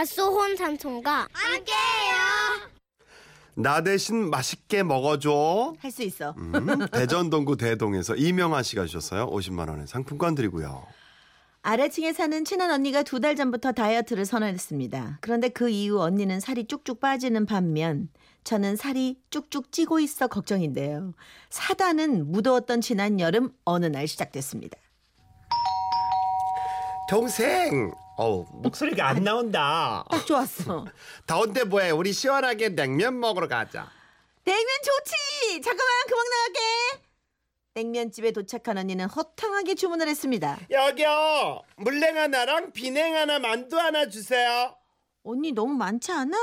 밭소혼 삼촌과 함께해요. 나 대신 맛있게 먹어줘. 할 수 있어. 음, 대전동구 대동에서 이명환 씨가 주셨어요. 50만 원의 상품권 드리고요. 아래층에 사는 친한 언니가 두 달 전부터 다이어트를 선언했습니다. 그런데 그 이후 언니는 살이 쭉쭉 빠지는 반면 저는 살이 쭉쭉 찌고 있어 걱정인데요. 사단은 무더웠던 지난 여름 어느 날 시작됐습니다. 동생, 어 목소리가 안 나온다. 딱 좋았어. 더운데 뭐해? 우리 시원하게 냉면 먹으러 가자. 냉면 좋지. 잠깐만 그만 나갈게. 냉면집에 도착한 언니는 허탕하게 주문을 했습니다. 여기요. 물냉 하나랑 비냉 하나 만두 하나 주세요. 언니 너무 많지 않아?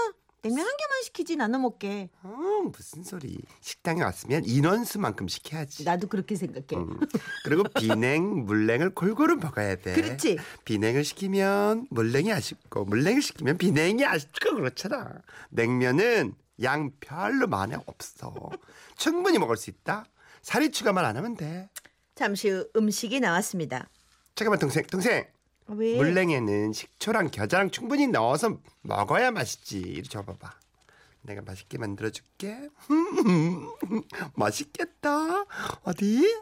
냉면 한 개만 시키지 나눠 먹게. 어, 무슨 소리? 식당에 왔으면 인원수만큼 시켜야지. 나도 그렇게 생각해. 음, 그리고 비냉, 물냉을 골고루 먹어야 돼. 그렇지. 비냉을 시키면 물냉이 아쉽고 물냉을 시키면 비냉이 아쉽고 그렇잖아. 냉면은 양 별로 많이 없어. 충분히 먹을 수 있다. 살이 추가만 안 하면 돼. 잠시 후 음식이 나왔습니다. 잠깐만 동생, 동생. 왜? 물냉에는 식초랑 겨자랑 충분히 넣어서 먹어야 맛있지. 이리 줘봐봐. 내가 맛있게 만들어줄게. 맛있겠다. 어디?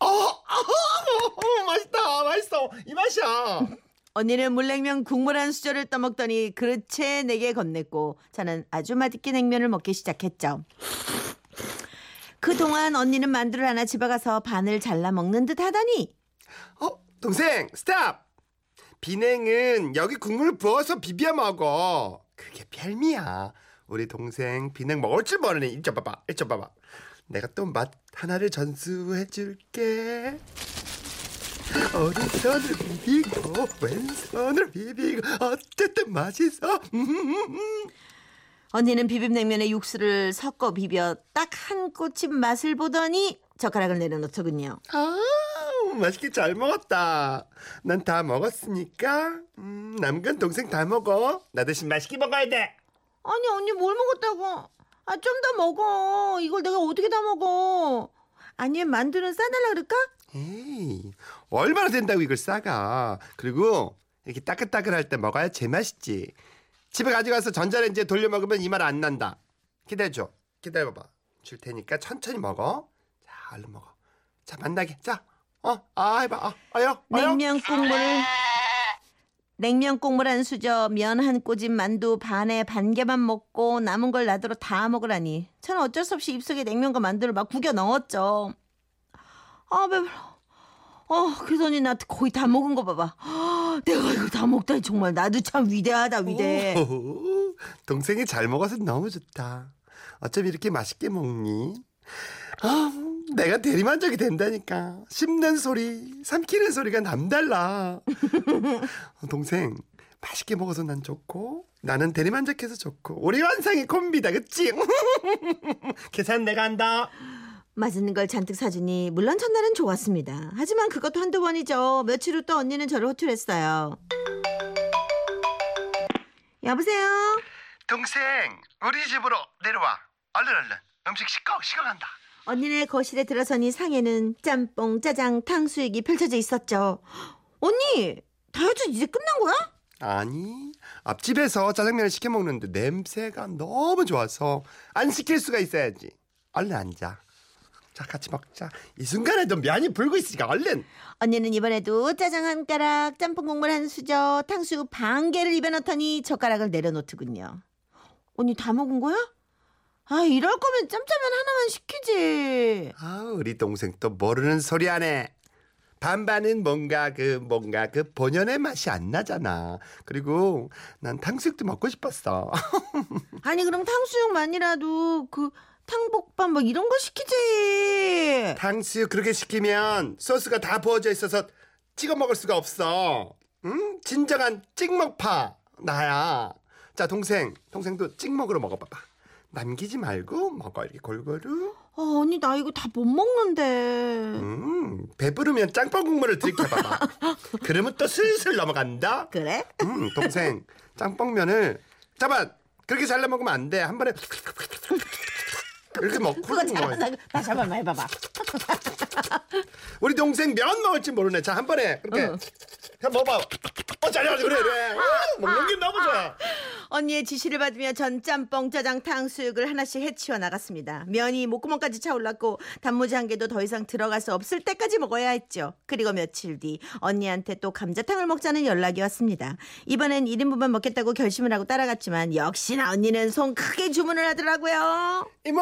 어, 어, 맛있다, 맛있어. 이 맛이야. 언니는 물냉면 국물 한 수저를 떠먹더니 그릇에 내게 건넸고 저는 아주 맛있게 냉면을 먹기 시작했죠. 그동안 언니는 만두를 하나 집어가서 반을 잘라 먹는 듯 하더니 어, 동생, 스탑. 비냉은 여기 국물 부어서 비벼 먹어. 그게 별미야. 우리 동생 비냉 먹을 줄 모르네. 이줘 봐봐, 이줘 봐봐. 내가 또 맛 하나를 전수해 줄게. 오른손을 비비고 왼손을 비비고 어쨌든 맛있어. 언니는 비빔냉면에 육수를 섞어 비벼 딱 한 꼬집 맛을 보더니 젓가락을 내려놓더군요. 아, 맛있게 잘 먹었다. 난 다 먹었으니까 음, 남건 동생 다 먹어. 나 대신 맛있게 먹어야 돼. 아니 언니 뭘 먹었다고? 아 좀 더 먹어. 이걸 내가 어떻게 다 먹어? 아니면 만두는 싸달라 그럴까? 에이, 얼마나 된다고 이걸 싸가. 그리고 이렇게 따끈따끈할 때 먹어야 제맛이지. 집에 가져가서 전자레인지에 돌려 먹으면 이 말 안 난다. 기다려줘. 기다려봐. 줄 테니까 천천히 먹어. 자, 얼른 먹어. 자, 만나게. 자, 어, 아, 해봐. 아, 아요. 냉면 국물을 냉면 국물 한 수저, 면 한 꼬집, 만두 반에 반 개만 먹고 남은 걸 나더러 다 먹으라니. 저는 어쩔 수 없이 입속에 냉면과 만두를 막 구겨 넣었죠. 아 배불러. 어 그러더니 나 거의 다 먹은 거 봐봐. 아, 내가 이거 다 먹다니 정말 나도 참 위대하다 위대해. 오, 동생이 잘 먹어서 너무 좋다. 어쩜 이렇게 맛있게 먹니? 아, 내가 대리만족이 된다니까. 씹는 소리, 삼키는 소리가 남달라. 어, 동생, 맛있게 먹어서 난 좋고, 나는 대리만족해서 좋고, 우리 완성의 콤비다, 그치? 계산 내가 한다. 맛있는 걸 잔뜩 사주니 물론 첫날은 좋았습니다. 하지만 그것도 한두 번이죠. 며칠 후 또 언니는 저를 호출했어요. 여보세요? 동생, 우리 집으로 내려와. 얼른 얼른. 음식 식어, 식어간다. 언니네 거실에 들어서니 상에는 짬뽕, 짜장, 탕수육이 펼쳐져 있었죠. 언니, 다이어트 이제 끝난 거야? 아니 앞집에서 짜장면을 시켜 먹는데 냄새가 너무 좋아서 안 시킬 수가 있어야지 얼른 앉아 자 같이 먹자 이 순간에도 면이 불고 있으니까 얼른 언니는 이번에도 짜장 한 가락, 짬뽕 국물 한 수저, 탕수육 반 개를 입에 넣더니 젓가락을 내려놓더군요. 언니 다 먹은 거야? 아, 이럴 거면 짬짜면 하나만 시키지. 아 우리 동생 또 모르는 소리 하네 반반은 뭔가 그 뭔가 그 본연의 맛이 안 나잖아 그리고 난 탕수육도 먹고 싶었어 아니, 그럼 탕수육만이라도 그 탕복밥 뭐 이런 거 시키지. 탕수육 그렇게 시키면 소스가 다 부어져 있어서 찍어 먹을 수가 없어. 응? 진정한 찍먹파 나야. 자 동생, 동생도 찍먹으로 먹어봐봐. 남기지 말고 먹어 이렇게 골고루. 아, 언니 나 이거 다 못 먹는데. 음, 배부르면 짬뽕 국물을 들이켜봐봐. 그러면 또 슬슬 넘어간다. 그래? 음, 동생 짬뽕면을 잠깐 그렇게 잘라 먹으면 안 돼. 한 번에 이렇게 먹고 그거. 잘한다. 한 번만 해봐봐. 우리 동생 면 먹을지 모르네. 자, 한 번에 그렇게. 응. 자, 먹어봐. 어 잘해야지 그래 그래. 어, 먹는 게 너무 좋아. 언니의 지시를 받으며 전 짬뽕, 짜장, 탕수육을 하나씩 해치워 나갔습니다. 면이 목구멍까지 차올랐고 단무지 한 개도 더 이상 들어갈 수 없을 때까지 먹어야 했죠. 그리고 며칠 뒤 언니한테 또 감자탕을 먹자는 연락이 왔습니다. 이번엔 1인분만 먹겠다고 결심을 하고 따라갔지만 역시나 언니는 손 크게 주문을 하더라고요. 이모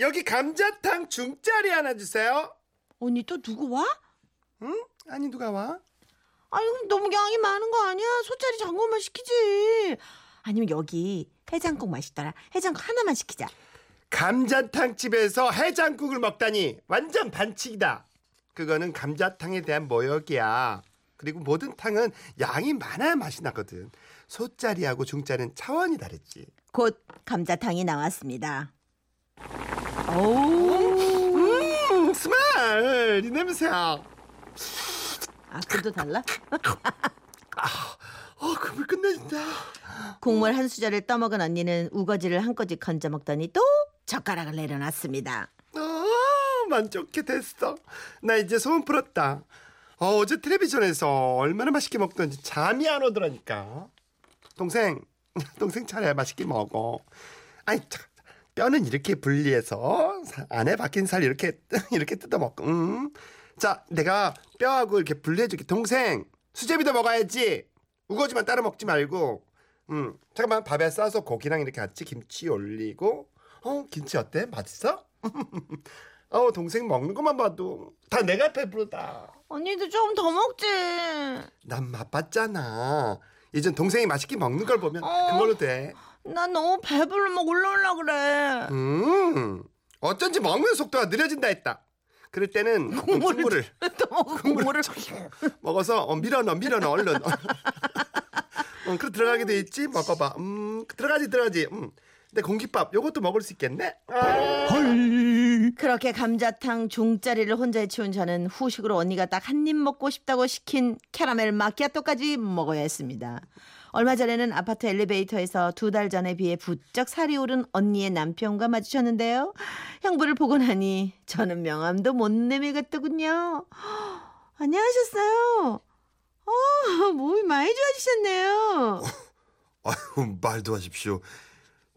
여기 감자탕 중짜리 하나 주세요. 언니 또 누구 와? 응? 아니 누가 와? 아니 그럼 너무 양이 많은 거 아니야? 소짜리 장고만 시키지. 아니면 여기 해장국 맛있더라. 해장국 하나만 시키자. 감자탕 집에서 해장국을 먹다니 완전 반칙이다. 그거는 감자탕에 대한 모욕이야. 그리고 모든 탕은 양이 많아야 맛이 나거든. 소짜리하고 중짜리는 차원이 다르지. 곧 감자탕이 나왔습니다. 어우, 음, 스멜 이 냄새야. 아, 그도 달라? 어, 그물 끝내준다. 국물 한 수저를 떠먹은 언니는 우거지를 한 꼬집 건져 먹더니 또 젓가락을 내려놨습니다. 아, 만족해 됐어. 나 이제 소문 풀었다. 어, 어제 텔레비전에서 얼마나 맛있게 먹던지 잠이 안 오더라니까. 동생, 동생 차례 맛있게 먹어. 아이, 참, 뼈는 이렇게 분리해서 사- 안에 박힌 살 이렇게 이렇게 뜯어 먹고. 음. 자, 내가 뼈하고 이렇게 분리해줄게. 동생, 수제비도 먹어야지. 우거지만 따로 먹지 말고. 음, 잠깐만 밥에 싸서 고기랑 이렇게 같이 김치 올리고. 어, 김치 어때? 맛있어? 어, 동생 먹는 것만 봐도 다 내가 배부르다. 언니도 좀 더 먹지. 난 맛봤잖아. 이젠 동생이 맛있게 먹는 걸 보면 어. 그걸로 돼. 난 너무 배불러 막 올라올라 그래. 음, 어쩐지 먹는 속도가 느려진다 했다. 그럴 때는 국물을 국물을 또 먹어 국물을. 먹어서 어, 밀어넣어, 밀어넣어, 얼른. 어, 그 들어가게 돼 있지? 먹어봐. 음, 들어가지, 들어가지. 음. 근데 공깃밥 요것도 먹을 수 있겠네? 아. 그렇게 감자탕 중짜리를 혼자 해치운 저는 후식으로 언니가 딱 한 입 먹고 싶다고 시킨 캐러멜 마키아토까지 먹어야 했습니다. 얼마 전에는 아파트 엘리베이터에서 두 달 전에 비해 부쩍 살이 오른 언니의 남편과 마주쳤는데요. 형부를 보고 나니 저는 명함도 못 내밀겠더군요. 안녕하셨어요. 어, 몸이 많이 좋아지셨네요. 아유, 말도 하십시오.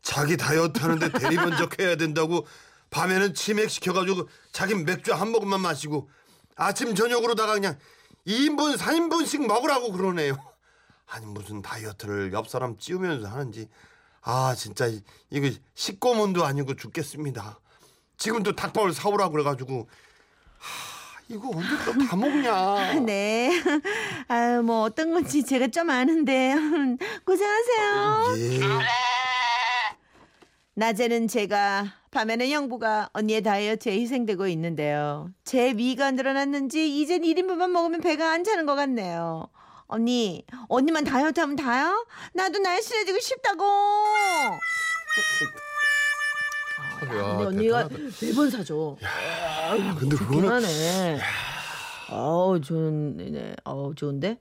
자기 다이어트 하는데 대리 면접해야 된다고 밤에는 치맥 시켜가지고 자기 맥주 한 모금만 마시고 아침 저녁으로다가 그냥 2인분 4인분씩 먹으라고 그러네요. 아니 무슨 다이어트를 옆 사람 찌우면서 하는지 아 진짜 이- 이거 식고문도 아니고 죽겠습니다. 지금도 닭밥을 사오라고 그래가지고 하, 이거 언제 또 다 먹냐? 네. 아유, 뭐 어떤 건지 제가 좀 아는데 고생하세요. 예. 낮에는 제가, 밤에는 형부가 언니의 다이어트에 희생되고 있는데요. 제 위가 늘어났는지 이젠 1인분만 먹으면 배가 안 차는 것 같네요. 언니, 언니만 다이어트 하면 다요? 나도 날씬해지고 싶다고. 근데 언니가 매번 사줘. 근데 그거는 하네. 어우, 좋네. 어우, 좋은데?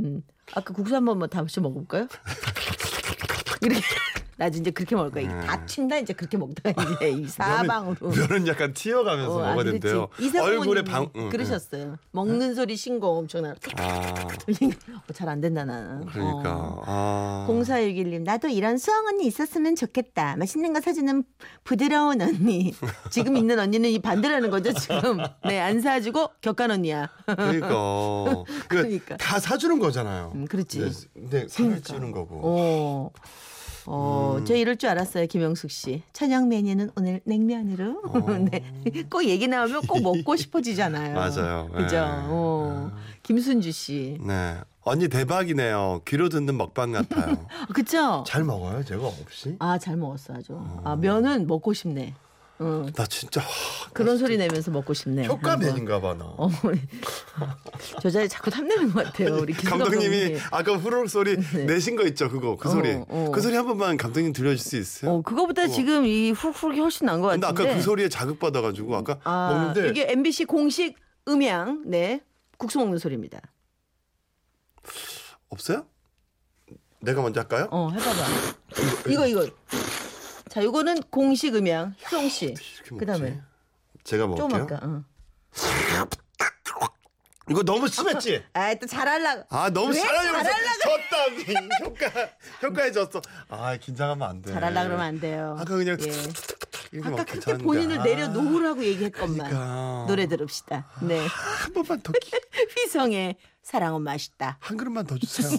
음. 아까 국수 한 번 만 다시 먹어볼까요? 이렇게. 나 이제 그렇게 먹을 거야. 이게 다 튄다 이제 그렇게 먹다가 이제 이 사방으로. 면은 약간 튀어가면서 어, 아, 먹어야. 된대요. 얼굴에 방 응, 그러셨어요. 먹는 소리 신고 엄청나. 응. 아 잘안 된다 나는. 그러니까 어. 아 0461님 나도 이런 수영 언니 있었으면 좋겠다. 맛있는 거 사주는 부드러운 언니. 지금 있는 언니는 이 반대라는 거죠 지금. 네 안 사주고 격간 언니야. 그러니까 그러니까. 그러니까 다 사주는 거잖아요. 음, 그렇지. 근데 살을 그러니까. 거고. 어. 어, 음. 저 이럴 줄 알았어요, 김영숙 씨. 저녁 메뉴는 오늘 냉면으로. 네. 꼭 얘기 나오면 꼭 먹고 싶어지잖아요. 맞아요. 그죠? 예. 어. 김순주 씨. 네 언니 대박이네요. 귀로 듣는 먹방 같아요. 아, 그쵸? 잘 먹어요 제가 없이. 아, 잘 먹었어, 아주. 아, 면은 먹고 싶네. 응. 나 진짜 하, 그런 소리 내면서 먹고 싶네. 효과맨인가 봐 나. 어, 저 자리 자꾸 탐내는 것 같아요, 우리 감독님이 감독님. 아까 후루룩 소리 네. 내신 거 있죠 그거 그 어, 소리 어. 그 소리 한 번만 감독님 들려줄 수 있어요? 어, 그거보다 지금 이 훅훅이 훨씬 나은 것 근데 같은데. 아까 그 소리에 자극 받아가지고 아까 아, 먹는데 이게 MBC 공식 음향, 네. 국수 먹는 소리입니다. 없어요? 내가 먼저 할까요? 어, 해봐봐. 이거, 이거. 자, 이거는 공식 음향, 효동 씨. 이렇게 먹지? 그 다음에 제가 좀 먹을게요. 응. 이거 너무 심했지? 아이 또 잘하려고. 아 너무 왜 잘하려고 졌다 효과 효과에 졌어 아 긴장하면 안 돼 잘하려 그러면 안 돼요. 아까 그냥 예. 아까 막 그때. 본인을 아, 내려놓으라고 얘기했건만. 그러니까. 노래 들읍시다. 네. 한 번만 더 기- 휘성의 사랑은 맛있다. 한 그릇만 더 주세요